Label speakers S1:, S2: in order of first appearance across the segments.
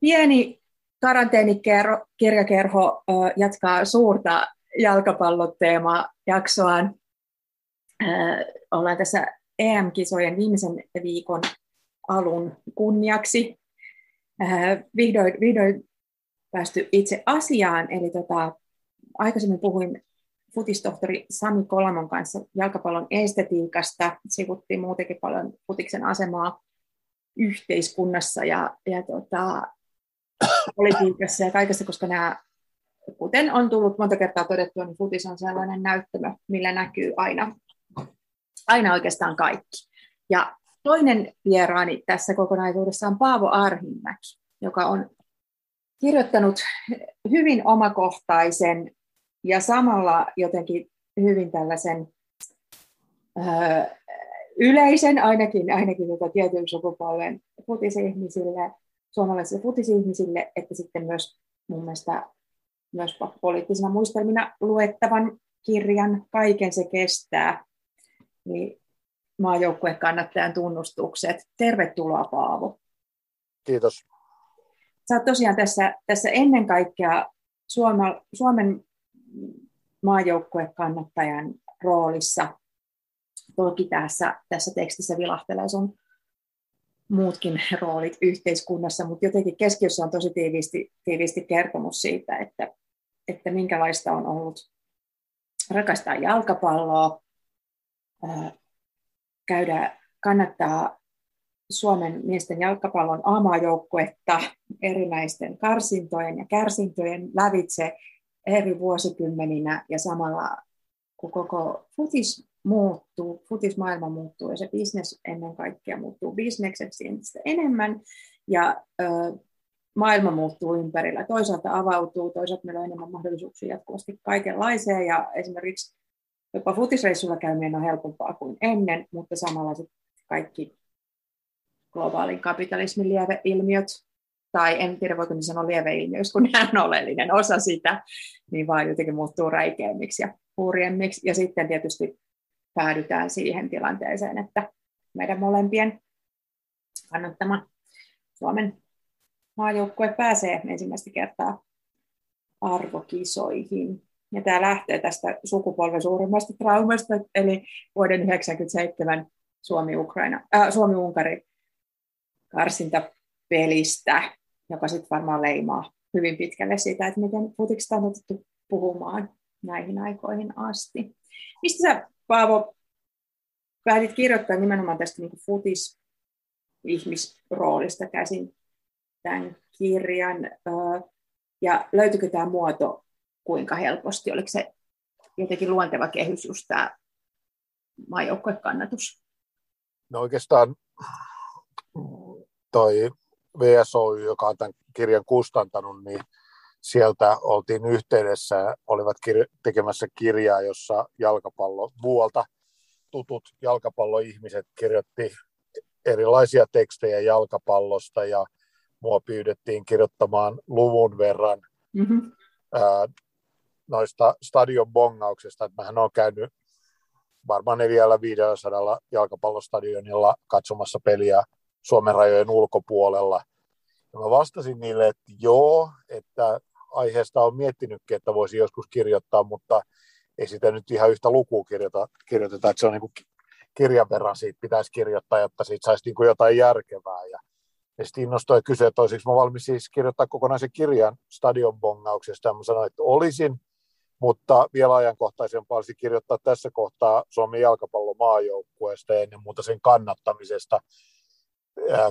S1: Pieni karanteenikirjakerho jatkaa suurta jalkapalloteemaa jaksoaan. Ollaan tässä EM-kisojen viimeisen viikon alun kunniaksi vihdoin, vihdoin päästy itse asiaan. Eli tota, aikaisemmin puhuin futistohtori Sami Kolamon kanssa jalkapallon estetiikasta. Sivuttiin muutenkin paljon futiksen asemaa yhteiskunnassa ja, ja tota, politiikassa ja kaikessa, koska nämä, kuten on tullut monta kertaa todettua, niin futis on sellainen näyttämö, millä näkyy aina, aina oikeastaan kaikki. Ja toinen vieraani tässä kokonaisuudessa on Paavo Arhimäki, joka on kirjoittanut hyvin omakohtaisen ja samalla jotenkin hyvin tällaisen öö, yleisen, ainakin, ainakin tietyn sukupolven futisihmisille, suomalaisille futisihmisille, että sitten myös mun mielestä myös poliittisena muistelmina luettavan kirjan Kaiken se kestää, niin maajoukkuekannattajan tunnustukset. Tervetuloa Paavo.
S2: Kiitos.
S1: Sä oot tosiaan tässä, tässä ennen kaikkea Suoma, Suomen maajoukkuekannattajan roolissa. Toki tässä, tässä tekstissä vilahtelee sun muutkin roolit yhteiskunnassa, mutta jotenkin keskiössä on tosi tiiviisti, tiiviisti kertomus siitä, että, että minkälaista on ollut rakastaa jalkapalloa, käydä, kannattaa Suomen miesten jalkapallon aamajoukkuetta erinäisten karsintojen ja kärsintöjen lävitse eri vuosikymmeninä ja samalla kun koko futis muuttuu, futismaailma muuttuu ja se bisnes ennen kaikkea muuttuu bisnekseksi entistä enemmän ja ö, maailma muuttuu ympärillä. Toisaalta avautuu, toisaalta meillä on enemmän mahdollisuuksia jatkuvasti kaikenlaiseen ja esimerkiksi jopa futisreissulla käyminen on helpompaa kuin ennen, mutta samalla kaikki globaalin kapitalismin lieveilmiöt, tai en tiedä voiko niin sanoa lieveilmiöiksi, kun nämä on oleellinen osa sitä, niin vaan jotenkin muuttuu räikeimmiksi ja hurjemmiksi. Ja sitten tietysti päädytään siihen tilanteeseen, että meidän molempien kannattama Suomen maajoukkue pääsee ensimmäistä kertaa arvokisoihin. Ja tämä lähtee tästä sukupolven suurimmasta traumasta, eli vuoden 1997 Suomi-Ukraina, äh, Suomi-Unkari karsintapelistä, joka sitten varmaan leimaa hyvin pitkälle siitä, että miten futiksta on otettu puhumaan näihin aikoihin asti. Mistä sä, Paavo, päätit kirjoittaa nimenomaan tästä niin futis-ihmisroolista käsin tämän kirjan, ja löytyykö tämä muoto kuinka helposti? Oliko se jotenkin luonteva kehys just tämä maajoukkuekannatus?
S2: No oikeastaan toi VSOY, joka on tämän kirjan kustantanut, niin sieltä oltiin yhteydessä, olivat kir- tekemässä kirjaa, jossa jalkapallo muualta tutut jalkapalloihmiset kirjoitti erilaisia tekstejä jalkapallosta ja mua pyydettiin kirjoittamaan luvun verran mm-hmm. ää, noista stadion bongauksista. Että mähän olen käynyt varmaan 400-500 jalkapallostadionilla katsomassa peliä Suomen rajojen ulkopuolella. Ja mä vastasin niille, että joo, että aiheesta on miettinytkin, että voisi joskus kirjoittaa, mutta ei sitä nyt ihan yhtä lukua kirjoita, kirjoiteta, että se on niin kuin kirjan verran siitä pitäisi kirjoittaa, jotta siitä saisi niin kuin jotain järkevää. Ja, ja sitten innostui ja kysyi, että olisiko mä valmis siis kirjoittaa kokonaisen kirjan stadionbongauksesta. Ja mä sanoin, että olisin, mutta vielä ajankohtaisempaa olisi kirjoittaa tässä kohtaa Suomen jalkapallomaajoukkueesta ja ennen muuta sen kannattamisesta,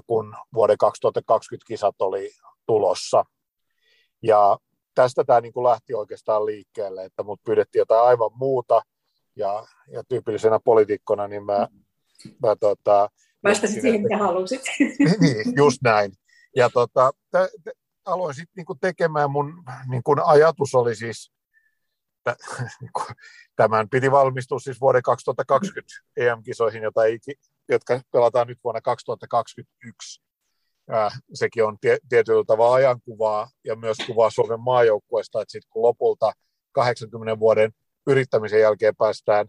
S2: kun vuoden 2020 kisat oli tulossa. Ja tästä tämä niin kuin lähti oikeastaan liikkeelle, että mut pyydettiin jotain aivan muuta, ja, ja tyypillisenä poliitikkona, niin mä, mä tota,
S1: Vastasit siihen, mitä halusit.
S2: niin, just näin. Ja tota, t- t- aloin sitten niinku tekemään, mun niinku ajatus oli siis, niinku, tämän piti valmistua siis vuoden 2020 EM-kisoihin, jota ei, jotka pelataan nyt vuonna 2021. Äh, sekin on tie, tietyllä tavalla ajankuvaa ja myös kuvaa Suomen maajoukkueesta, että sitten kun lopulta 80 vuoden yrittämisen jälkeen päästään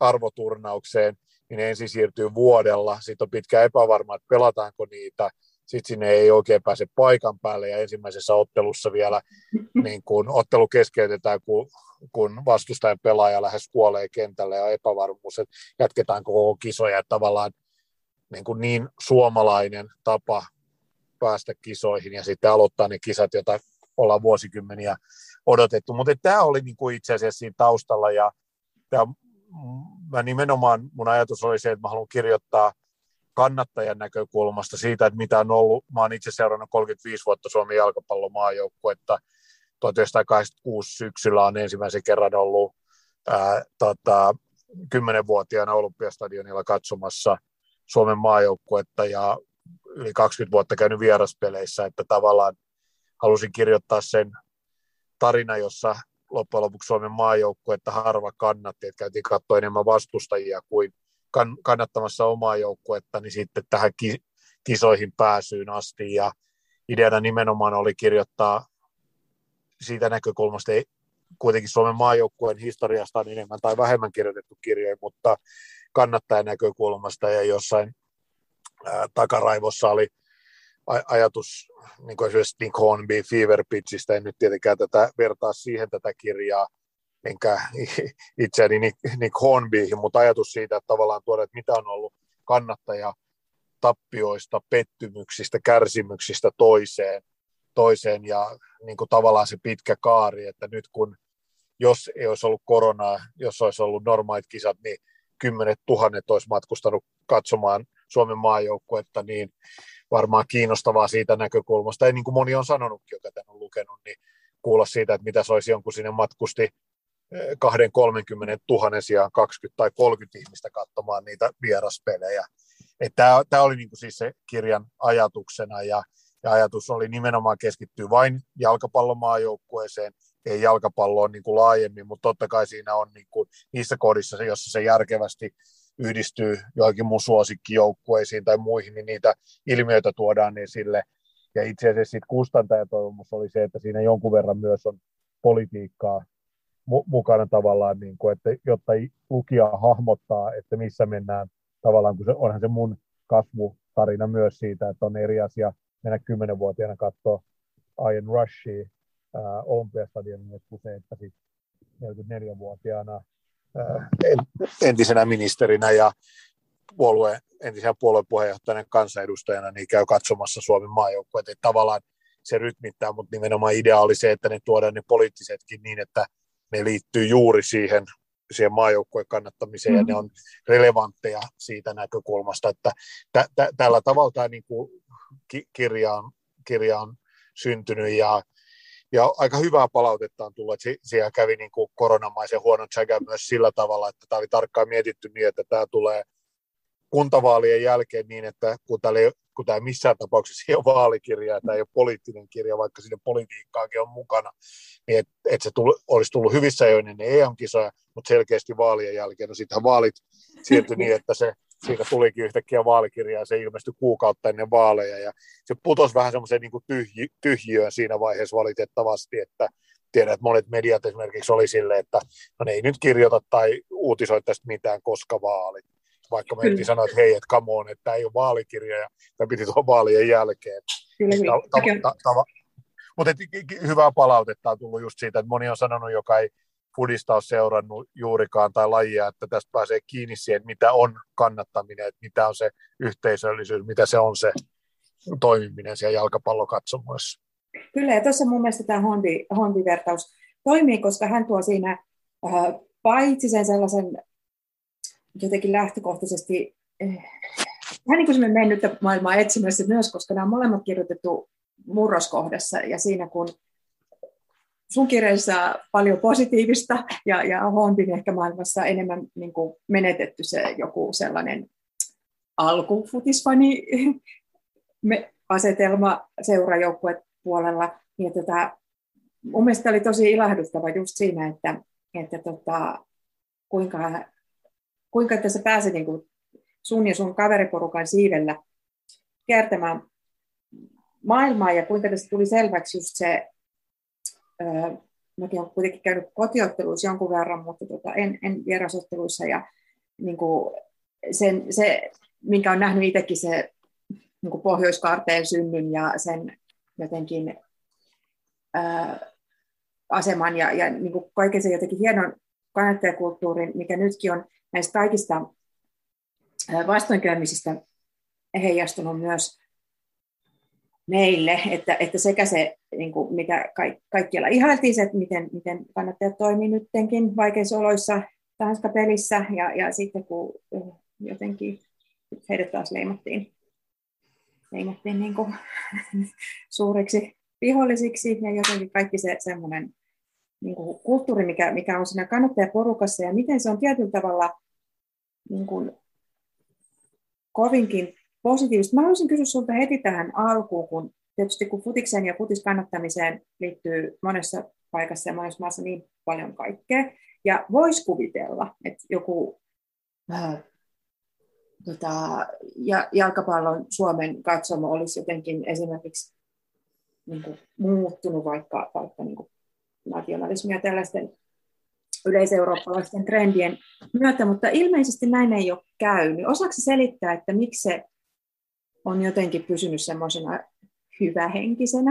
S2: arvoturnaukseen, niin ensin siirtyy vuodella, sitten on pitkä epävarma, että pelataanko niitä, sitten sinne ei oikein pääse paikan päälle ja ensimmäisessä ottelussa vielä niin kun ottelu keskeytetään, kun, kun vastustajan pelaaja lähes kuolee kentälle ja epävarmuus, että jatketaanko koko kisoja. Tavallaan niin, kuin niin suomalainen tapa päästä kisoihin ja sitten aloittaa ne kisat, joita ollaan vuosikymmeniä odotettu. Mutta tämä oli niin kuin itse asiassa siinä taustalla ja tämä, mä nimenomaan mun ajatus oli se, että mä haluan kirjoittaa kannattajan näkökulmasta siitä, että mitä on ollut. Mä oon itse seurannut 35 vuotta Suomen jalkapallomaajoukkuetta. 1986 syksyllä on ensimmäisen kerran ollut ää, tota, 10-vuotiaana Olympiastadionilla katsomassa Suomen maajoukkuetta ja yli 20 vuotta käynyt vieraspeleissä, että tavallaan halusin kirjoittaa sen tarina, jossa loppujen lopuksi Suomen maajoukkuetta harva kannatti, että käytiin katsoa enemmän vastustajia kuin kan, kannattamassa omaa joukkuetta, niin sitten tähän ki, kisoihin pääsyyn asti. Ja ideana nimenomaan oli kirjoittaa siitä näkökulmasta, ei, kuitenkin Suomen maajoukkueen historiasta on enemmän tai vähemmän kirjoitettu kirjoja, mutta kannattajan näkökulmasta ja jossain ää, takaraivossa oli ajatus, niin kuin esimerkiksi Nick Hornby Fever Pitchistä, en nyt tietenkään tätä vertaa siihen tätä kirjaa, enkä itseäni Nick, Nick Hornbyihin, mutta ajatus siitä, että tavallaan tuoda, että mitä on ollut kannattaja tappioista, pettymyksistä, kärsimyksistä toiseen, toiseen ja niin kuin tavallaan se pitkä kaari, että nyt kun jos ei olisi ollut koronaa, jos olisi ollut normaalit kisat, niin kymmenet tuhannet olisi matkustanut katsomaan Suomen maajoukkuetta, niin varmaan kiinnostavaa siitä näkökulmasta. Ja niin kuin moni on sanonutkin, joka tämän on lukenut, niin kuulla siitä, että mitä se olisi jonkun sinne matkusti 20-30 tuhannen sijaan 20 tai 30 ihmistä katsomaan niitä vieraspelejä. Tämä oli niinku siis se kirjan ajatuksena ja, ja ajatus oli nimenomaan keskittyä vain jalkapallomaajoukkueeseen, ei jalkapalloon niin kuin laajemmin, mutta totta kai siinä on niin kuin niissä kodissa, jossa se järkevästi yhdistyy joihinkin mun suosikkijoukkueisiin tai muihin, niin niitä ilmiöitä tuodaan esille. Ja itse asiassa sitten kustantajatoivomus oli se, että siinä jonkun verran myös on politiikkaa mukana tavallaan, niin kuin, että, jotta lukija hahmottaa, että missä mennään tavallaan, kun se, onhan se mun kasvutarina myös siitä, että on eri asia mennä kymmenenvuotiaana katsoa Iron Rushia äh, Olympiastadionille, kuin se, että sitten 44-vuotiaana äh, entisenä ministerinä ja puolue, entisenä puoluepuheenjohtajana kansanedustajana niin käy katsomassa Suomen maajoukkueet. Että tavallaan se rytmittää, mutta nimenomaan idea oli se, että ne tuodaan ne poliittisetkin niin, että ne liittyy juuri siihen, siihen maajoukkueen kannattamiseen mm-hmm. ja ne on relevantteja siitä näkökulmasta, että tä, tä, tällä tavalla tämä niin kuin ki, kirja, on, kirja on syntynyt ja, ja aika hyvää palautetta on tullut, että siellä kävi niin kuin koronamaisen huonon tsägän myös sillä tavalla, että tämä oli tarkkaan mietitty niin, että tämä tulee kuntavaalien jälkeen niin, että kun tämä ei, kun tämä missään tapauksessa ei ole vaalikirja, tämä ei ole poliittinen kirja, vaikka sinne politiikkaakin on mukana, niin että et se tullut, olisi tullut hyvissä ajoin ennen EM-kisoja, mutta selkeästi vaalien jälkeen, no sittenhän vaalit siirtyi niin, että se siitä tulikin yhtäkkiä vaalikirja ja se ilmestyi kuukautta ennen vaaleja ja se putosi vähän semmoiseen niin tyhji, tyhjiöön siinä vaiheessa valitettavasti, että tiedän, että monet mediat esimerkiksi oli sille, että no ne ei nyt kirjoita tai uutisoi tästä mitään, koska vaalit vaikka me hmm. sanoa, että hei, että come on, että tämä ei ole vaalikirja ja tämä piti tuoda vaalien jälkeen. Kyllä, ta- ta- ta- mutta hyvää palautetta on tullut just siitä, että moni on sanonut, joka ei fudista ole seurannut juurikaan tai lajia, että tästä pääsee kiinni siihen, mitä on kannattaminen, että mitä on se yhteisöllisyys, mitä se on se toimiminen siellä jalkapallokatsomoissa.
S1: Kyllä, ja tuossa mun mielestä tämä Hondi, Hondi-vertaus toimii, koska hän tuo siinä äh, paitsi sen sellaisen jotenkin lähtökohtaisesti eh, vähän niin kuin me mennyttä maailmaa etsimässä myös, koska nämä on molemmat kirjoitettu murroskohdassa ja siinä kun sun kirjassa paljon positiivista ja, ja Hondin ehkä maailmassa enemmän niin kuin menetetty se joku sellainen alkufutisfani asetelma seurajoukkue puolella. Niin tota, mun mielestä oli tosi ilahduttava just siinä, että, että tota, kuinka kuinka tässä pääsi niin kuin sun ja sun kaveriporukan siivellä kertämään maailmaa ja kuinka tässä tuli selväksi just se, öö, mäkin olen kuitenkin käynyt kotiotteluissa jonkun verran, mutta tota, en, en vierasotteluissa ja niin kuin sen, se, minkä on nähnyt itsekin se niin kuin Pohjoiskaarteen synnyn ja sen jotenkin ää, aseman ja, ja niin kuin kaiken sen jotenkin hienon kannattajakulttuurin, mikä nytkin on näistä kaikista vastoinkäymisistä heijastunut myös meille, että, että sekä se, niin kuin mitä kaikkialla ihailtiin, se, että miten, miten kannattajat toimii nyttenkin vaikeissa oloissa tahansa pelissä, ja, ja sitten kun jotenkin heidät taas leimattiin, leimattiin niin kuin, suuriksi vihollisiksi, ja jotenkin kaikki se semmoinen niin kuin kulttuuri, mikä, mikä on siinä kannattajaporukassa, ja miten se on tietyllä tavalla niin kuin, kovinkin positiivista. Mä haluaisin kysyä sinulta heti tähän alkuun, kun tietysti kun futikseen ja futiskannattamiseen liittyy monessa paikassa ja monessa maassa niin paljon kaikkea, ja voisi kuvitella, että joku äh, tota, ja, jalkapallon Suomen katsomo olisi jotenkin esimerkiksi niin kuin, muuttunut vaikka, vaikka niin kuin, nationalismia tällaisten yleiseurooppalaisten trendien myötä, mutta ilmeisesti näin ei ole käynyt. Osaako selittää, että miksi se on jotenkin pysynyt semmoisena hyvähenkisenä?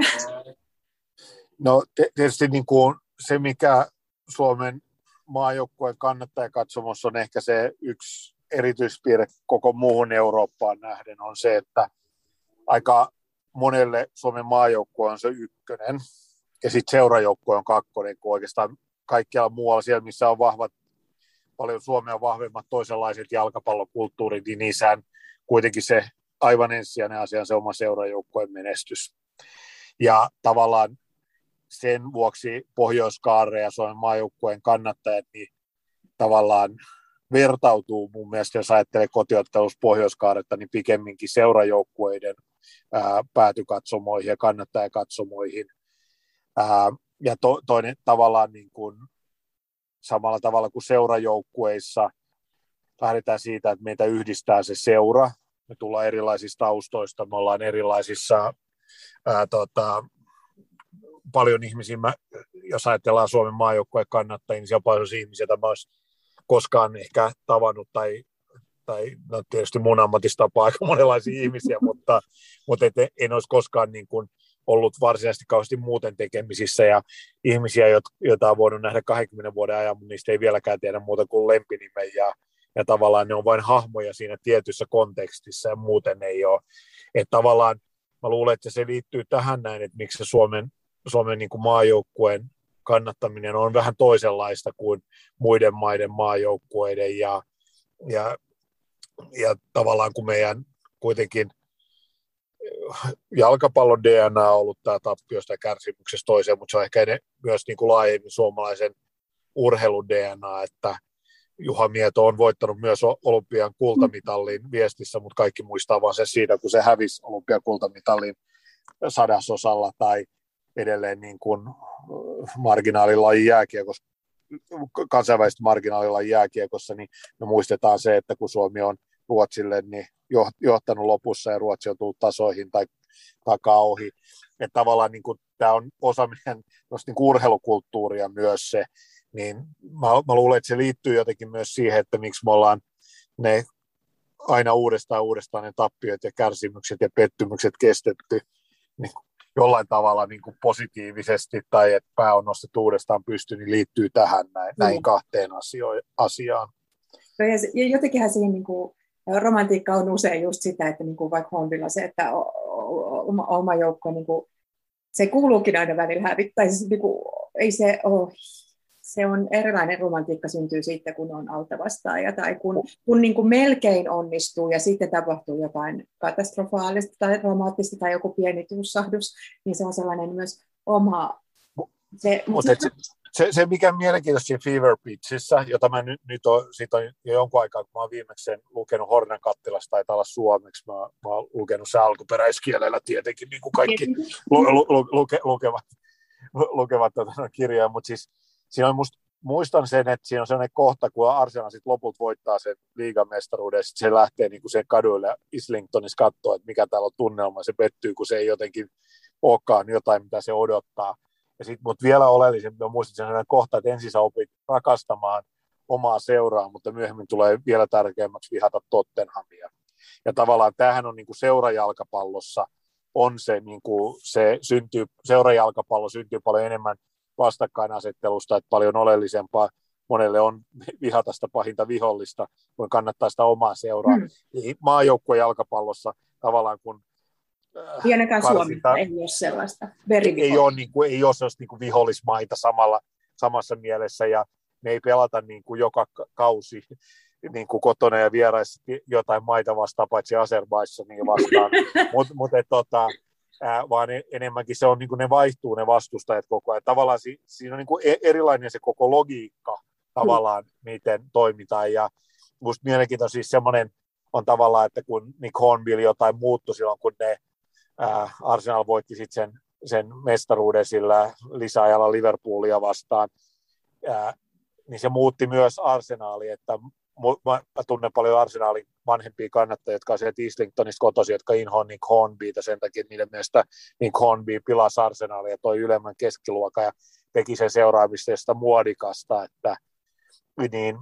S2: No tietysti niin kuin se, mikä Suomen maajoukkueen kannattajakatsomassa on ehkä se yksi erityispiirre koko muuhun Eurooppaan nähden, on se, että aika monelle Suomen maajoukkue on se ykkönen, ja sitten seurajoukkue on kakkonen, kun oikeastaan kaikkialla muualla siellä, missä on vahvat, paljon Suomea vahvemmat toisenlaiset jalkapallokulttuurit, niin niissä kuitenkin se aivan ensisijainen asia on se oma seurajoukkueen menestys. Ja tavallaan sen vuoksi pohjois ja Suomen maajoukkueen kannattajat niin tavallaan vertautuu mun mielestä, jos ajattelee kotiottelussa pohjois niin pikemminkin seurajoukkueiden ää, päätykatsomoihin ja kannattajakatsomoihin. Ää, ja to, toinen tavallaan niin kuin, samalla tavalla kuin seurajoukkueissa lähdetään siitä, että meitä yhdistää se seura. Me tullaan erilaisista taustoista, me ollaan erilaisissa, ää, tota, paljon ihmisiä, mä, jos ajatellaan Suomen maajoukkueen kannattajia, niin siellä on paljon ihmisiä, joita mä olisi koskaan ehkä tavannut tai tai no tietysti mun ammatista on aika monenlaisia ihmisiä, mutta, mutta et en olisi koskaan niin kuin ollut varsinaisesti kauheasti muuten tekemisissä. Ja ihmisiä, joita on voinut nähdä 20 vuoden ajan, mutta niistä ei vieläkään tiedä muuta kuin lempinimen ja, ja tavallaan ne on vain hahmoja siinä tietyssä kontekstissa ja muuten ei ole. Että tavallaan mä luulen, että se liittyy tähän näin, että miksi se Suomen, Suomen niin kuin maajoukkueen kannattaminen on vähän toisenlaista kuin muiden maiden maajoukkueiden ja, ja, ja tavallaan kun meidän kuitenkin jalkapallon DNA on ollut tämä tappiosta ja kärsimyksestä toiseen, mutta se on ehkä myös niin kuin laajemmin suomalaisen urheilun DNA, että Juha Mieto on voittanut myös olympian kultamitalliin viestissä, mutta kaikki muistaa vain se siitä, kun se hävisi olympian kultamitalliin sadasosalla tai edelleen niin kuin marginaalilajin jääkiekossa, kansainvälisesti marginaalilajin jääkiekossa, niin me muistetaan se, että kun Suomi on Ruotsille niin johtanut lopussa ja Ruotsi on tullut tasoihin tai takaa ohi. Että tavallaan niin kuin, tämä on osa meidän niin urheilukulttuuria myös se, niin mä, mä luulen, että se liittyy jotenkin myös siihen, että miksi me ollaan ne aina uudestaan uudestaan ne tappiot ja kärsimykset ja pettymykset kestetty niin jollain tavalla niin kuin positiivisesti tai että pää on nostettu uudestaan pystyyn, niin liittyy tähän näin, mm. näihin kahteen asio- asiaan.
S1: Ja jotenkinhän siihen niin kuin romantiikka on usein just sitä, että niin kuin vaikka Hondilla se, että oma, oma joukko, niin kuin, se kuuluukin aina välillä hävittää. Siis, niin kuin, ei se ole se on erilainen romantiikka syntyy sitten, kun on alta vastaaja tai kun, kun niin kuin melkein onnistuu ja sitten tapahtuu jotain katastrofaalista tai dramaattista tai joku pieni tussahdus, niin se on sellainen myös oma...
S2: Se, mutta se, se, se, mikä on mielenkiintoista Fever Pitchissä, jota mä nyt, nyt on, siitä on jo jonkun aikaa, kun mä oon viimeksi lukenut Hornan kattilasta, tai olla suomeksi, mä, mä oon lukenut se alkuperäiskielellä tietenkin, niin kuin kaikki lu, lu, lu, luke, lukevat, lukevat tätä kirjaa, mutta siis siinä on musta, muistan sen, että siinä on sellainen kohta, kun Arsenal sitten lopulta voittaa sen liigamestaruuden, sitten se lähtee niin kuin sen kaduille Islingtonissa katsoa, että mikä täällä on tunnelma, se pettyy, kun se ei jotenkin olekaan jotain, mitä se odottaa ja sit, mutta vielä oleellisempi on muistin sen kohta, että ensin sä opit rakastamaan omaa seuraa, mutta myöhemmin tulee vielä tärkeämmäksi vihata Tottenhamia. Ja tavallaan tämähän on niin kuin seurajalkapallossa on se, niin kuin se syntyy, seurajalkapallo syntyy paljon enemmän vastakkainasettelusta, että paljon oleellisempaa monelle on vihata sitä pahinta vihollista, kun kannattaa sitä omaa seuraa. Mm. maajoukkueen jalkapallossa tavallaan kun
S1: Pienekään Suomi ei ole sellaista
S2: Ei ole, niin kuin, ei ole sellaista niin kuin vihollismaita samalla, samassa mielessä, ja me ei pelata niin kuin joka kausi niin kuin kotona ja vieraissa jotain maita vastaan, paitsi niin vastaan. Mutta mut, tota, ää, vaan enemmänkin se on, niin kuin ne vaihtuu ne vastustajat koko ajan. Tavallaan si, siinä on niin kuin e-, erilainen se koko logiikka tavallaan, mm. miten toimitaan. Ja musta mielenkiintoista siis semmoinen on tavallaan, että kun Nick Hornbill jotain muuttui silloin, kun ne ää, Arsenal voitti sitten sen, sen mestaruuden sillä lisäajalla Liverpoolia vastaan, ää, niin se muutti myös arsenaali, että mä, mä tunnen paljon arsenaalin vanhempia kannattajia, jotka on sieltä Islingtonista kotoisin, jotka inhoon Nick Hornbyta sen takia, että niiden mielestä Nick Hornby pilasi arsenaalia toi ylemmän keskiluokan ja teki sen seuraamisesta muodikasta, että niin,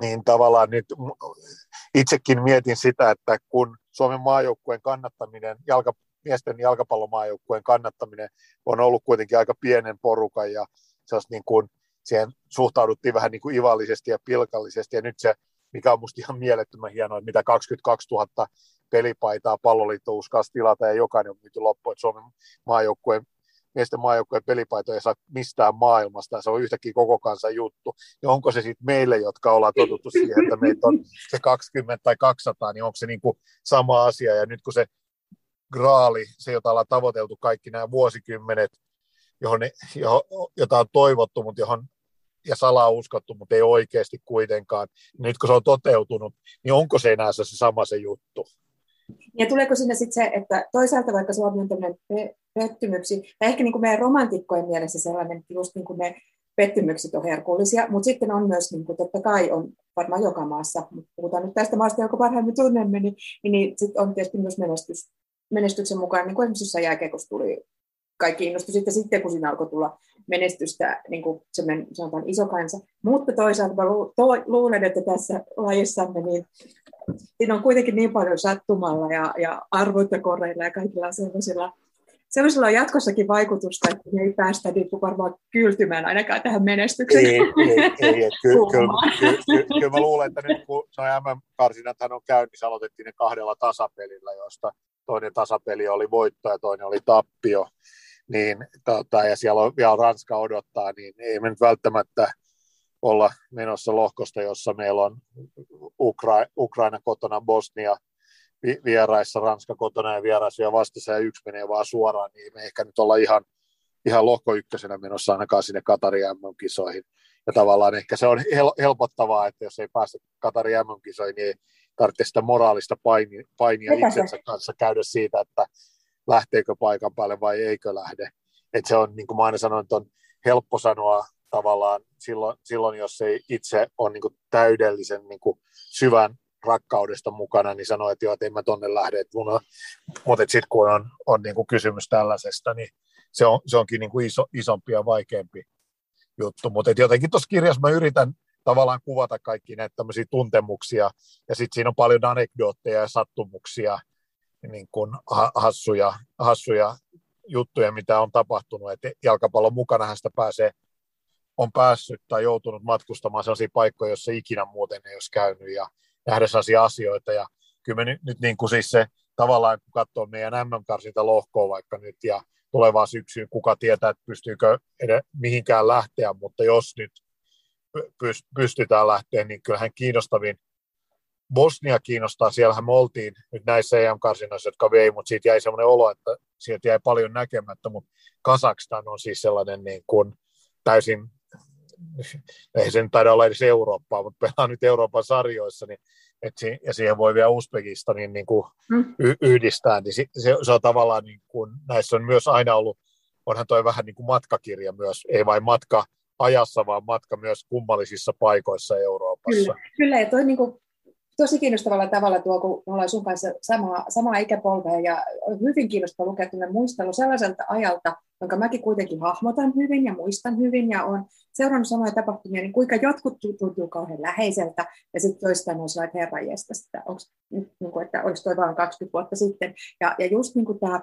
S2: niin tavallaan nyt itsekin mietin sitä, että kun Suomen maajoukkueen kannattaminen, jalka, miesten jalkapallomaajoukkueen kannattaminen on ollut kuitenkin aika pienen porukan ja se niin kuin, siihen suhtauduttiin vähän niin kuin ivallisesti ja pilkallisesti ja nyt se, mikä on musta ihan mielettömän hienoa, että mitä 22 000 pelipaitaa palloliitto uskalsi tilata ja jokainen on myyty loppuun, että Suomen maajoukkueen miesten maajoukkojen pelipaitoja ei saa mistään maailmasta, se on yhtäkkiä koko kansan juttu. Ja onko se sitten meille, jotka ollaan totuttu siihen, että meitä on se 20 tai 200, niin onko se niin kuin sama asia. Ja nyt kun se graali, se jota ollaan tavoiteltu kaikki nämä vuosikymmenet, johon, johon, jota on toivottu, mutta johon ja salaa uskottu, mutta ei oikeasti kuitenkaan. Nyt kun se on toteutunut, niin onko se enää se sama se juttu?
S1: Ja tuleeko sinne sitten se, että toisaalta vaikka Suomi on tämmöinen pettymyksi, tai ehkä niin kuin meidän romantikkojen mielessä sellainen, että just niin kuin ne pettymykset on herkullisia, mutta sitten on myös, niin kuin totta kai on varmaan joka maassa, mutta puhutaan nyt tästä maasta, joka parhaimmin tunnemme, niin, niin, niin sitten on tietysti myös menestys, menestyksen mukaan, niin kuin esimerkiksi jossain jälkeen, tuli kaikki innostui sitten, sitten kun siinä alkoi tulla menestystä, niin kuin semmoinen sanotaan iso kansa. Mutta toisaalta mä lu, to, luulen, että tässä lajissamme niin siinä on kuitenkin niin paljon sattumalla ja, ja arvointakoreilla ja kaikilla sellaisilla sellaisella on jatkossakin vaikutusta, että me ei päästä niin kuin varmaan kyltymään ainakaan tähän menestykseen.
S2: Ei, ei, ei. Kyllä, kyllä, kyllä, kyllä, kyllä mä luulen, että nyt kun no MM-karsinat on käynnissä, aloitettiin ne kahdella tasapelillä, joista toinen tasapeli oli voitto ja toinen oli tappio, niin, tota, ja siellä on, vielä Ranska odottaa, niin ei me nyt välttämättä olla menossa lohkosta, jossa meillä on Ukra- Ukraina kotona, Bosnia vieraissa, Ranska kotona ja vieraissa ja vastassa ja yksi menee vaan suoraan, niin me ehkä nyt olla ihan, ihan lohko ykkösenä menossa ainakaan sinne Katarin MM-kisoihin. Ja tavallaan ehkä se on hel- helpottavaa, että jos ei päästä Katarin MM-kisoihin, niin ei tarvitse sitä moraalista painia, painia itsensä kanssa käydä siitä, että lähteekö paikan päälle vai eikö lähde. Et se on, niin kuin mä aina sanoin, että on helppo sanoa tavallaan silloin, silloin jos ei itse ole niin täydellisen niin syvän rakkaudesta mukana, niin sanoo, että joo, että en mä tonne lähde. Että mutta sitten kun on, on niin kuin kysymys tällaisesta, niin se, on, se onkin niin kuin iso, isompi ja vaikeampi juttu. Mutta jotenkin tuossa kirjassa mä yritän tavallaan kuvata kaikki näitä tämmöisiä tuntemuksia, ja sitten siinä on paljon anekdootteja ja sattumuksia, niin kuin hassuja, hassuja juttuja, mitä on tapahtunut, että jalkapallon mukana sitä pääsee, on päässyt tai joutunut matkustamaan sellaisia paikkoja, joissa ikinä muuten ei olisi käynyt, ja nähdä sellaisia asioita. Ja kyllä me nyt, nyt niin kuin siis se tavallaan, kun katsoo meidän MM-karsinta lohkoa vaikka nyt ja tulevaa syksyyn, kuka tietää, että pystyykö edes mihinkään lähteä, mutta jos nyt pystytään lähteä, niin kyllähän kiinnostavin Bosnia kiinnostaa, siellähän me oltiin nyt näissä EM-karsinoissa, jotka vei, mutta siitä jäi sellainen olo, että sieltä jäi paljon näkemättä, mutta Kazakstan on siis sellainen niin kuin täysin ei se nyt taida olla edes Eurooppaa, mutta pelaa nyt Euroopan sarjoissa, niin et si- ja siihen voi vielä Uzbekistanin niin kuin mm. y- yhdistää, niin se, se, on tavallaan, niin kuin, näissä on myös aina ollut, onhan toi vähän niin kuin matkakirja myös, ei vain matka ajassa, vaan matka myös kummallisissa paikoissa Euroopassa.
S1: Kyllä, kyllä ja toi niin kuin, tosi kiinnostavalla tavalla tuo, kun me ollaan sun kanssa samaa, samaa ikäpolvea ja hyvin kiinnostava lukea muistelu sellaiselta ajalta, jonka mäkin kuitenkin hahmotan hyvin ja muistan hyvin ja on seurannut samoja tapahtumia, niin kuinka jotkut tuntuu kauhean läheiseltä ja sitten toistaan on sellainen, että herra että, onko, niin että olisi toi vain 20 vuotta sitten. Ja, ja just niin kuin tämä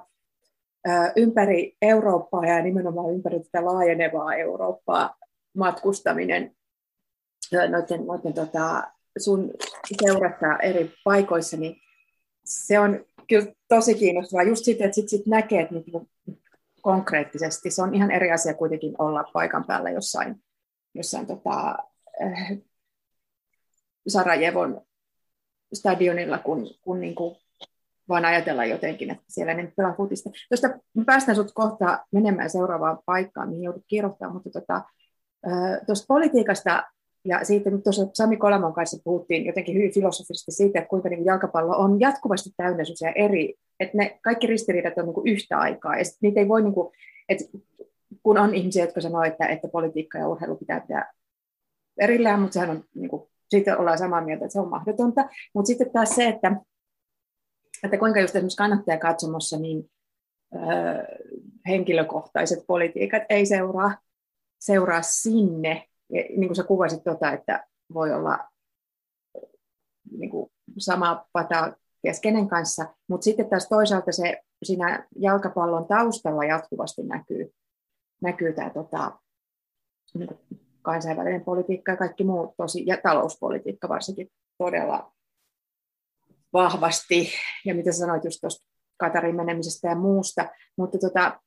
S1: ympäri Eurooppaa ja nimenomaan ympäri tätä laajenevaa Eurooppaa matkustaminen noiden, noiden tota, sun seurassa eri paikoissa, niin se on kyllä tosi kiinnostavaa just sitten, että sit, sit näkee että niin konkreettisesti. Se on ihan eri asia kuitenkin olla paikan päällä jossain, jossain tota, äh, Sarajevon stadionilla, kun, kun niin kuin vaan ajatella jotenkin, että siellä ne pelaa futista. Tuosta päästään sinut kohta menemään seuraavaan paikkaan, mihin joudut kirjoittamaan, mutta tota, tuosta politiikasta ja siitä nyt tuossa Sami Kolamon kanssa puhuttiin jotenkin hyvin filosofisesti siitä, että kuinka niin jalkapallo on jatkuvasti täynnä eri, että ne kaikki ristiriidat on niin yhtä aikaa, ja niitä ei voi, niin kuin, että kun on ihmisiä, jotka sanoo, että, että politiikka ja urheilu pitää pitää erillään, mutta sehän on, niin kuin, siitä ollaan samaa mieltä, että se on mahdotonta, mutta sitten taas se, että, että kuinka just esimerkiksi kannattajakatsomassa, niin ö, henkilökohtaiset politiikat ei seuraa, seuraa sinne, niin kuin sä kuvasit tuota, että voi olla niin kuin sama pata keskeinen kanssa, mutta sitten taas toisaalta se siinä jalkapallon taustalla jatkuvasti näkyy, näkyy tämä tota, niin kansainvälinen politiikka ja kaikki muu tosi, ja talouspolitiikka varsinkin todella vahvasti, ja mitä sanoit just tuosta Katarin menemisestä ja muusta, mutta tota,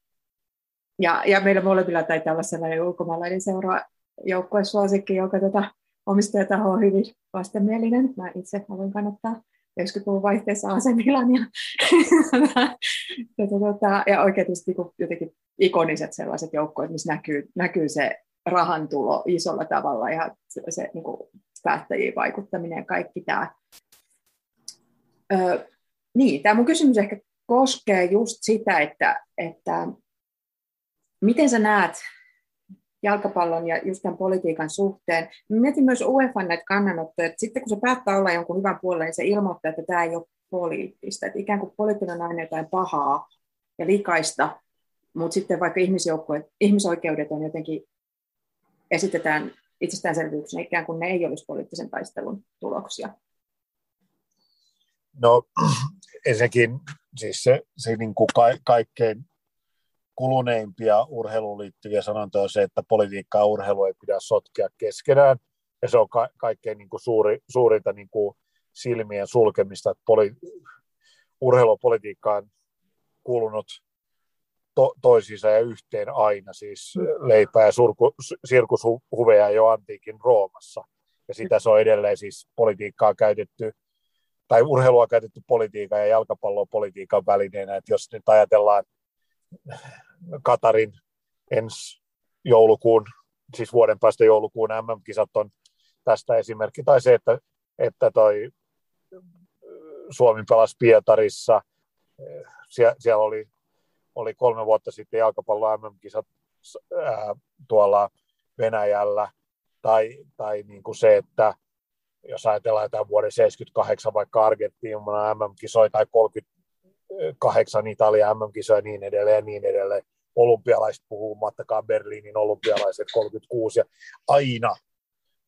S1: ja, ja meillä molemmilla taitaa olla sellainen ulkomaalainen seura joukkuesuosikki, joka tota, omistajataho on hyvin vastenmielinen. Mä itse haluan kannattaa 90-luvun vaihteessa AC Milania. ja, tota, ja oikein tietysti niin jotenkin ikoniset sellaiset joukkueet, missä näkyy, näkyy se rahantulo isolla tavalla ja se, se niin kuin päättäjiin vaikuttaminen ja kaikki tämä. Öö, niin, tämä mun kysymys ehkä koskee just sitä, että, että miten sä näet jalkapallon ja just tämän politiikan suhteen. Mietin myös UEFA näitä kannanottoja, että sitten kun se päättää olla jonkun hyvän puolella, niin se ilmoittaa, että tämä ei ole poliittista. Että ikään kuin poliittinen on aina jotain pahaa ja likaista, mutta sitten vaikka ihmisoikeudet on jotenkin esitetään itsestäänselvyyksenä, ikään kuin ne ei olisi poliittisen taistelun tuloksia.
S2: No ensinnäkin siis se, se niin kuin ka- kaikkein kuluneimpia urheiluun liittyviä sanontoja on se, että politiikkaa ja urheilu ei pidä sotkea keskenään. Ja se on ka- kaikkein niin kuin suuri, suurinta niin kuin silmien sulkemista, että poli- urheilupolitiikka on kuulunut to- toisiinsa ja yhteen aina, siis leipää ja surku, sirkushuveja jo antiikin Roomassa. Ja sitä se on edelleen siis politiikkaa käytetty, tai urheilua käytetty politiikan ja jalkapalloa politiikan välineenä, että jos nyt ajatellaan Katarin ensi joulukuun, siis vuoden päästä joulukuun MM-kisat on tästä esimerkki, tai se, että, että toi Suomi pelasi Pietarissa, Sie- siellä oli, oli kolme vuotta sitten jalkapallo MM-kisat ää, tuolla Venäjällä, tai, tai niin kuin se, että jos ajatellaan jotain vuoden 78 vaikka Argentiina MM-kisoja tai 38 Italia MM-kisoja ja niin edelleen ja niin edelleen, olympialaiset puhumattakaan Berliinin olympialaiset 36 ja aina,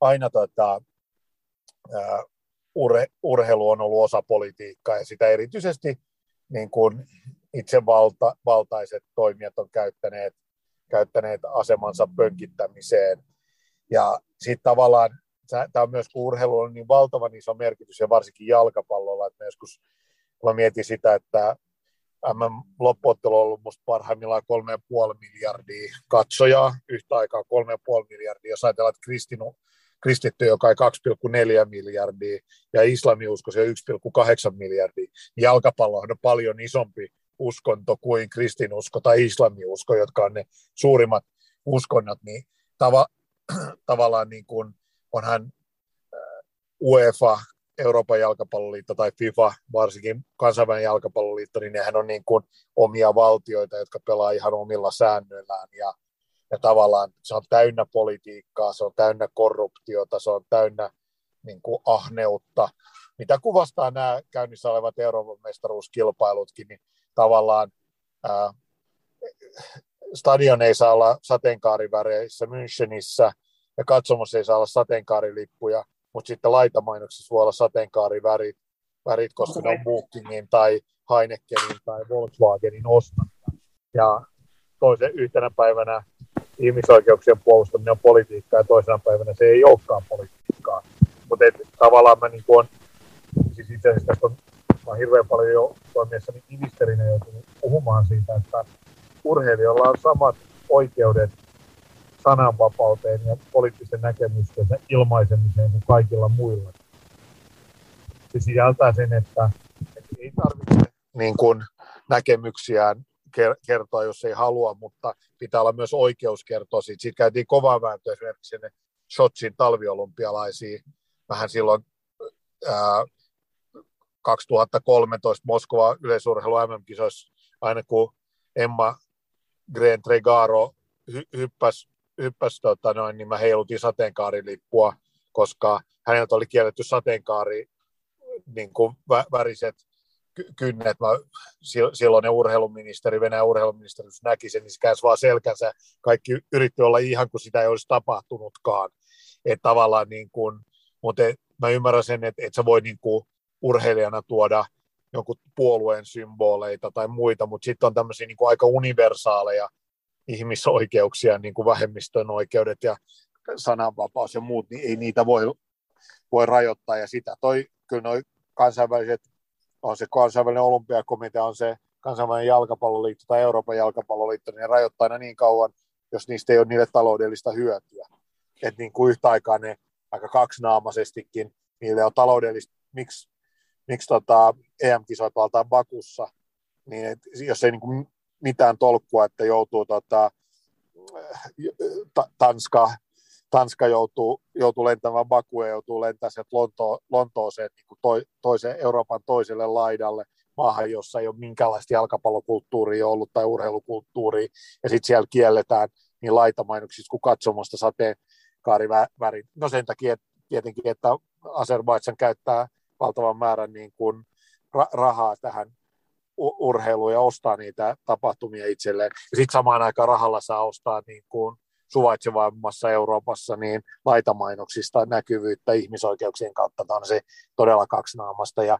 S2: aina tota, ää, urhe, urheilu on ollut osa politiikkaa ja sitä erityisesti niin kuin itsevaltaiset toimijat on käyttäneet, käyttäneet asemansa pönkittämiseen. Ja sitten tavallaan tämä on myös, kun urheilu on niin valtavan iso merkitys ja varsinkin jalkapallolla, että joskus mä mietin sitä, että MM-loppuottelu on ollut musta parhaimmillaan 3,5 miljardia katsojaa yhtä aikaa 3,5 miljardia. Jos ajatellaan, että Kristinu, kristitty, joka on 2,4 miljardia ja islamiusko se 1,8 miljardia, niin jalkapallo on paljon isompi uskonto kuin kristinusko tai islamiusko, jotka on ne suurimmat uskonnot, niin tava, tavallaan niin kuin onhan UEFA Euroopan jalkapalloliitto tai FIFA, varsinkin kansainvälinen jalkapalloliitto, niin nehän on niin kuin omia valtioita, jotka pelaa ihan omilla säännöillään. Ja, ja tavallaan se on täynnä politiikkaa, se on täynnä korruptiota, se on täynnä niin kuin ahneutta. Mitä kuvastaa nämä käynnissä olevat Euroopan mestaruuskilpailutkin, niin tavallaan ää, stadion ei saa olla sateenkaariväreissä Münchenissä ja katsomus ei saa olla sateenkaarilippuja, mutta sitten laitamainoksissa voi olla sateenkaarivärit, värit, koska ne on Bookingin tai Heinekenin tai Volkswagenin ostamia. Ja toisen yhtenä päivänä ihmisoikeuksien puolustaminen on politiikkaa ja toisena päivänä se ei olekaan politiikkaa. Mutta tavallaan mä niin on, siis itse asiassa tästä on, mä hirveän paljon jo toimiessani ministerinä joutunut puhumaan siitä, että urheilijoilla on samat oikeudet sananvapauteen ja poliittisen näkemysten ilmaisemiseen kuin kaikilla muilla. Se sisältää sen, että, että ei tarvitse niin kuin, näkemyksiään kertoa, jos ei halua, mutta pitää olla myös oikeus kertoa siitä. Siitä käytiin kovaa vääntöä esimerkiksi sinne Shotsin talviolympialaisiin vähän silloin ää, 2013 Moskova yleisurheilu MM-kisoissa, aina kun Emma Green Tregaro hy- hyppäsi, hyppäs, tota noin, niin mä heilutin sateenkaarilippua, koska häneltä oli kielletty sateenkaari niin kuin vä- väriset kynnet. Mä, silloinen urheiluministeri, Venäjän urheiluministeri, näki sen, niin se käänsi vaan selkänsä. Kaikki yritti olla ihan kuin sitä ei olisi tapahtunutkaan. Että tavallaan niin kuin, mutta et, mä ymmärrän sen, että et sä voi niin kuin urheilijana tuoda jonkun puolueen symboleita tai muita, mutta sitten on tämmöisiä niin aika universaaleja ihmisoikeuksia, niin kuin vähemmistön oikeudet ja sananvapaus ja muut, niin ei niitä voi, voi rajoittaa. Ja sitä toi, kyllä noi kansainväliset, on se kansainvälinen olympiakomitea, on se kansainvälinen jalkapalloliitto tai Euroopan jalkapalloliitto, niin ne rajoittaa aina niin kauan, jos niistä ei ole niille taloudellista hyötyä. Että niin kuin yhtä aikaa ne aika kaksinaamaisestikin, niille on taloudellista, miksi, miksi tota EM-kisat valtaan Bakussa, niin et, jos ei niin kuin mitään tolkkua, että joutuu tota, Tanska, Tanska joutuu, joutuu lentämään Bakuun ja joutuu lentämään sieltä Lonto, Lontooseen niin kuin toi, toiseen, Euroopan toiselle laidalle, maahan, jossa ei ole minkäänlaista jalkapallokulttuuria ollut tai urheilukulttuuria, ja sitten siellä kielletään niin laitamainoksissa kuin katsomasta sateen kaarivärit. No sen takia että tietenkin, että Azerbaidsan käyttää valtavan määrän niin kuin ra- rahaa tähän urheiluun ja ostaa niitä tapahtumia itselleen. Ja sitten samaan aikaan rahalla saa ostaa niin kuin suvaitsevammassa Euroopassa niin laitamainoksista näkyvyyttä ihmisoikeuksien kautta. Tämä on se todella kaksinaamasta ja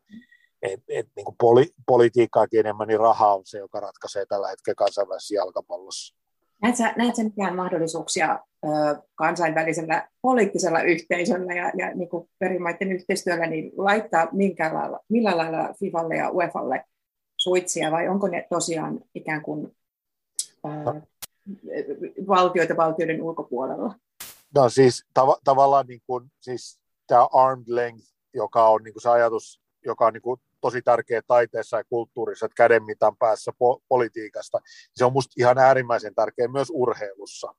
S2: et, et, niin kuin poli, politiikkaakin enemmän, niin raha on se, joka ratkaisee tällä hetkellä kansainvälisessä jalkapallossa.
S1: Näetkö, näetkö mitään mahdollisuuksia ö, kansainvälisellä poliittisella yhteisöllä ja, ja niin kuin perimaiden yhteistyöllä niin laittaa minkä lailla, millä lailla FIFalle ja UEFalle suitsia vai onko ne tosiaan ikään kuin ö, valtioita valtioiden ulkopuolella?
S2: No siis tav- tavallaan niin kuin, siis tämä armed length, joka on niin kuin se ajatus, joka on niin kuin tosi tärkeä taiteessa ja kulttuurissa, että kädenmitan päässä po- politiikasta. Se on musta ihan äärimmäisen tärkeä myös urheilussa.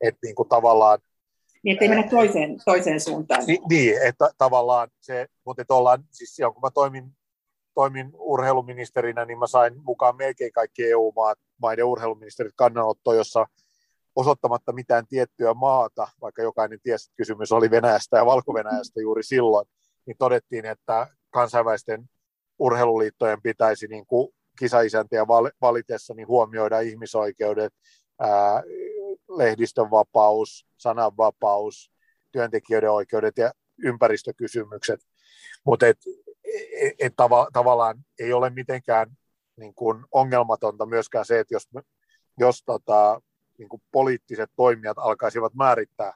S2: Että niin kuin tavallaan
S1: niin, ettei mennä toiseen, toiseen suuntaan.
S2: Niin, niin että tavallaan se, mutta että ollaan, siis kun mä toimin, toimin urheiluministerinä, niin mä sain mukaan melkein kaikki EU-maiden urheiluministerit kannanotto, jossa osoittamatta mitään tiettyä maata, vaikka jokainen tiesi, että kysymys oli Venäjästä ja Valko-Venäjästä juuri silloin, niin todettiin, että kansainvälisten urheiluliittojen pitäisi niin kuin kisaisäntiä valitessa niin huomioida ihmisoikeudet, ää, lehdistön vapaus, sananvapaus, työntekijöiden oikeudet ja ympäristökysymykset. Mutta et, et, et tava, tavallaan ei ole mitenkään niin kuin ongelmatonta myöskään se, että jos, jos tota, niin kuin poliittiset toimijat alkaisivat määrittää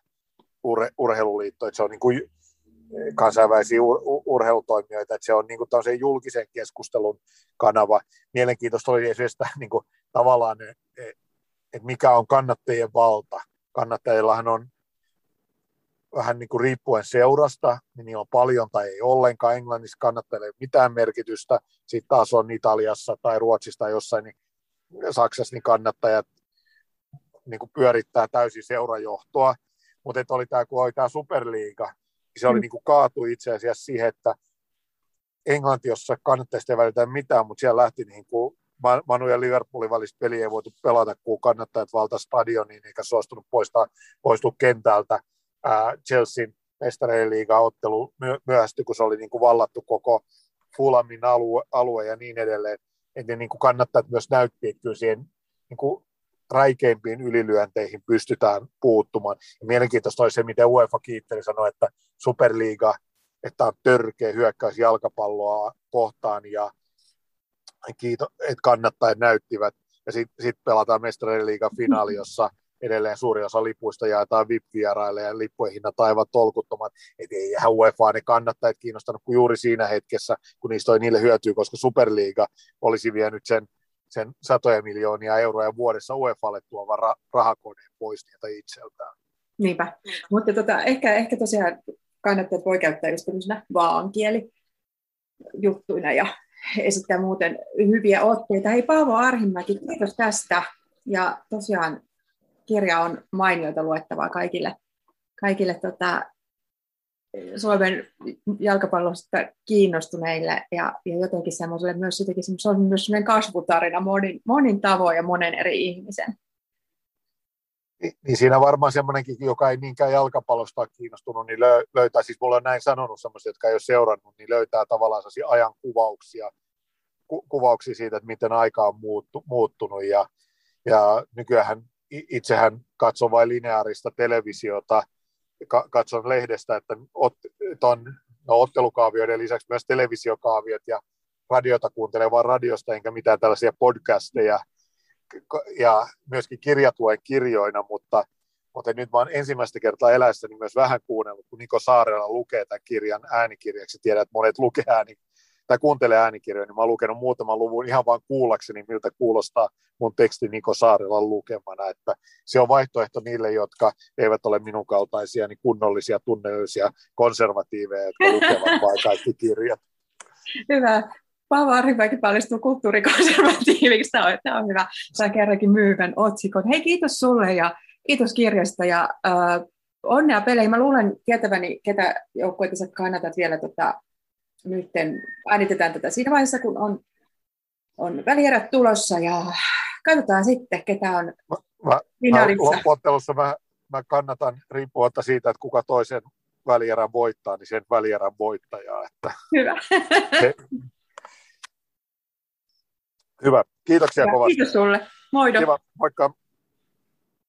S2: urhe, urheiluliittoja, että se on niin kuin kansainvälisiä ur- urheilutoimijoita, että se on niin kuin julkisen keskustelun kanava. Mielenkiintoista oli esimerkiksi niin kuin, tavallaan, että mikä on kannattajien valta. Kannattajillahan on vähän niin kuin riippuen seurasta, niin on paljon tai ei ollenkaan. Englannissa ole mitään merkitystä. Sitten taas on Italiassa tai Ruotsista jossain, niin Saksassa niin kannattajat niin kuin pyörittää täysin seurajohtoa. Mutta oli tämä, kun oli tämä Superliiga, se oli mm. niin kuin kaatui itse asiassa siihen, että Englanti, jossa kannattajista ei välitä mitään, mutta siellä lähti niin kuin Manu ja Liverpoolin välistä peliä ei voitu pelata, kun kannattajat valta stadioniin eikä suostunut poistaa, poistua kentältä. Ää, Chelsean mestareen liiga-ottelu myöhästy, kun se oli niin kuin vallattu koko Fulamin alue, alue ja niin edelleen. Että niin kuin kannattaa myös näytti, että kyllä siihen niin kuin räikeimpiin ylilyönteihin pystytään puuttumaan. Ja mielenkiintoista oli se, miten UEFA kiitteli sanoi, että Superliiga, että on törkeä hyökkäys jalkapalloa kohtaan ja kiito, että kannattajat näyttivät. Ja sitten sit pelataan mestarien liigan finaali, jossa edelleen suuri osa lipuista jaetaan VIP-vieraille ja lippujen hinnat aivan tolkuttomat. Että eihän UEFA ne kannattajat kiinnostanut kuin juuri siinä hetkessä, kun niistä oli niille hyötyä, koska Superliiga olisi vienyt sen, sen satoja miljoonia euroja vuodessa UEFalle tuovan ra- rahakoneen pois niiltä itseltään.
S1: Niinpä, mutta tota, ehkä, ehkä tosiaan kannattajat voi käyttää just tämmöisenä vaankieli juttuina ja esittää muuten hyviä otteita. Hei Paavo Arhimäki, kiitos tästä. Ja tosiaan kirja on mainioita luettavaa kaikille, kaikille tota, Suomen jalkapallosta kiinnostuneille ja, ja jotenkin semmoiselle myös, jotenkin se on myös semmoinen kasvutarina monin, monin tavoin ja monen eri ihmisen.
S2: Niin, siinä varmaan semmoinenkin, joka ei niinkään jalkapallosta ole kiinnostunut, niin löytää, siis mulla on näin sanonut semmoisia, jotka ei ole seurannut, niin löytää tavallaan sellaisia ajankuvauksia ku, kuvauksia siitä, että miten aika on muuttu, muuttunut ja, ja nykyään itsehän katson vain lineaarista televisiota, ka, katson lehdestä, että ot, ton, no, ottelukaavioiden lisäksi myös televisiokaaviot ja radiota kuuntelen vain radiosta, enkä mitään tällaisia podcasteja, ja myöskin kirjatuen kirjoina, mutta, mutta nyt oon ensimmäistä kertaa eläessäni myös vähän kuunnellut, kun Niko Saarella lukee tämän kirjan äänikirjaksi. Tiedän, että monet lukee ääni, tai kuuntelee äänikirjoja, niin mä oon lukenut muutaman luvun ihan vain kuullakseni, miltä kuulostaa mun teksti Niko Saarella lukemana, että se on vaihtoehto niille, jotka eivät ole minun kaltaisia niin kunnollisia, tunnellisia konservatiiveja, jotka lukevat vain kaikki kirjat.
S1: Hyvä. Paavo Arhimäki paljastuu kulttuurikonservatiiviksi. Tämä on, tämä on hyvä. Saa kerrankin myyvän otsikon. Hei, kiitos sulle ja kiitos kirjasta ja äh, onnea peleihin. Mä luulen tietäväni, ketä joukkueita sä kannatat vielä tota, nyt äänitetään tätä siinä vaiheessa, kun on, on välierät tulossa ja katsotaan sitten, ketä on
S2: mä, finaalissa. Mä, mä, mä kannatan riippumatta siitä, että kuka toisen välierän voittaa, niin sen välierän voittajaa. Että
S1: Hyvä. Se,
S2: Hyvä. Kiitoksia
S1: Hyvä.
S2: kovasti.
S1: Kiitos sulle. Moido.
S2: Kiva. Moikka.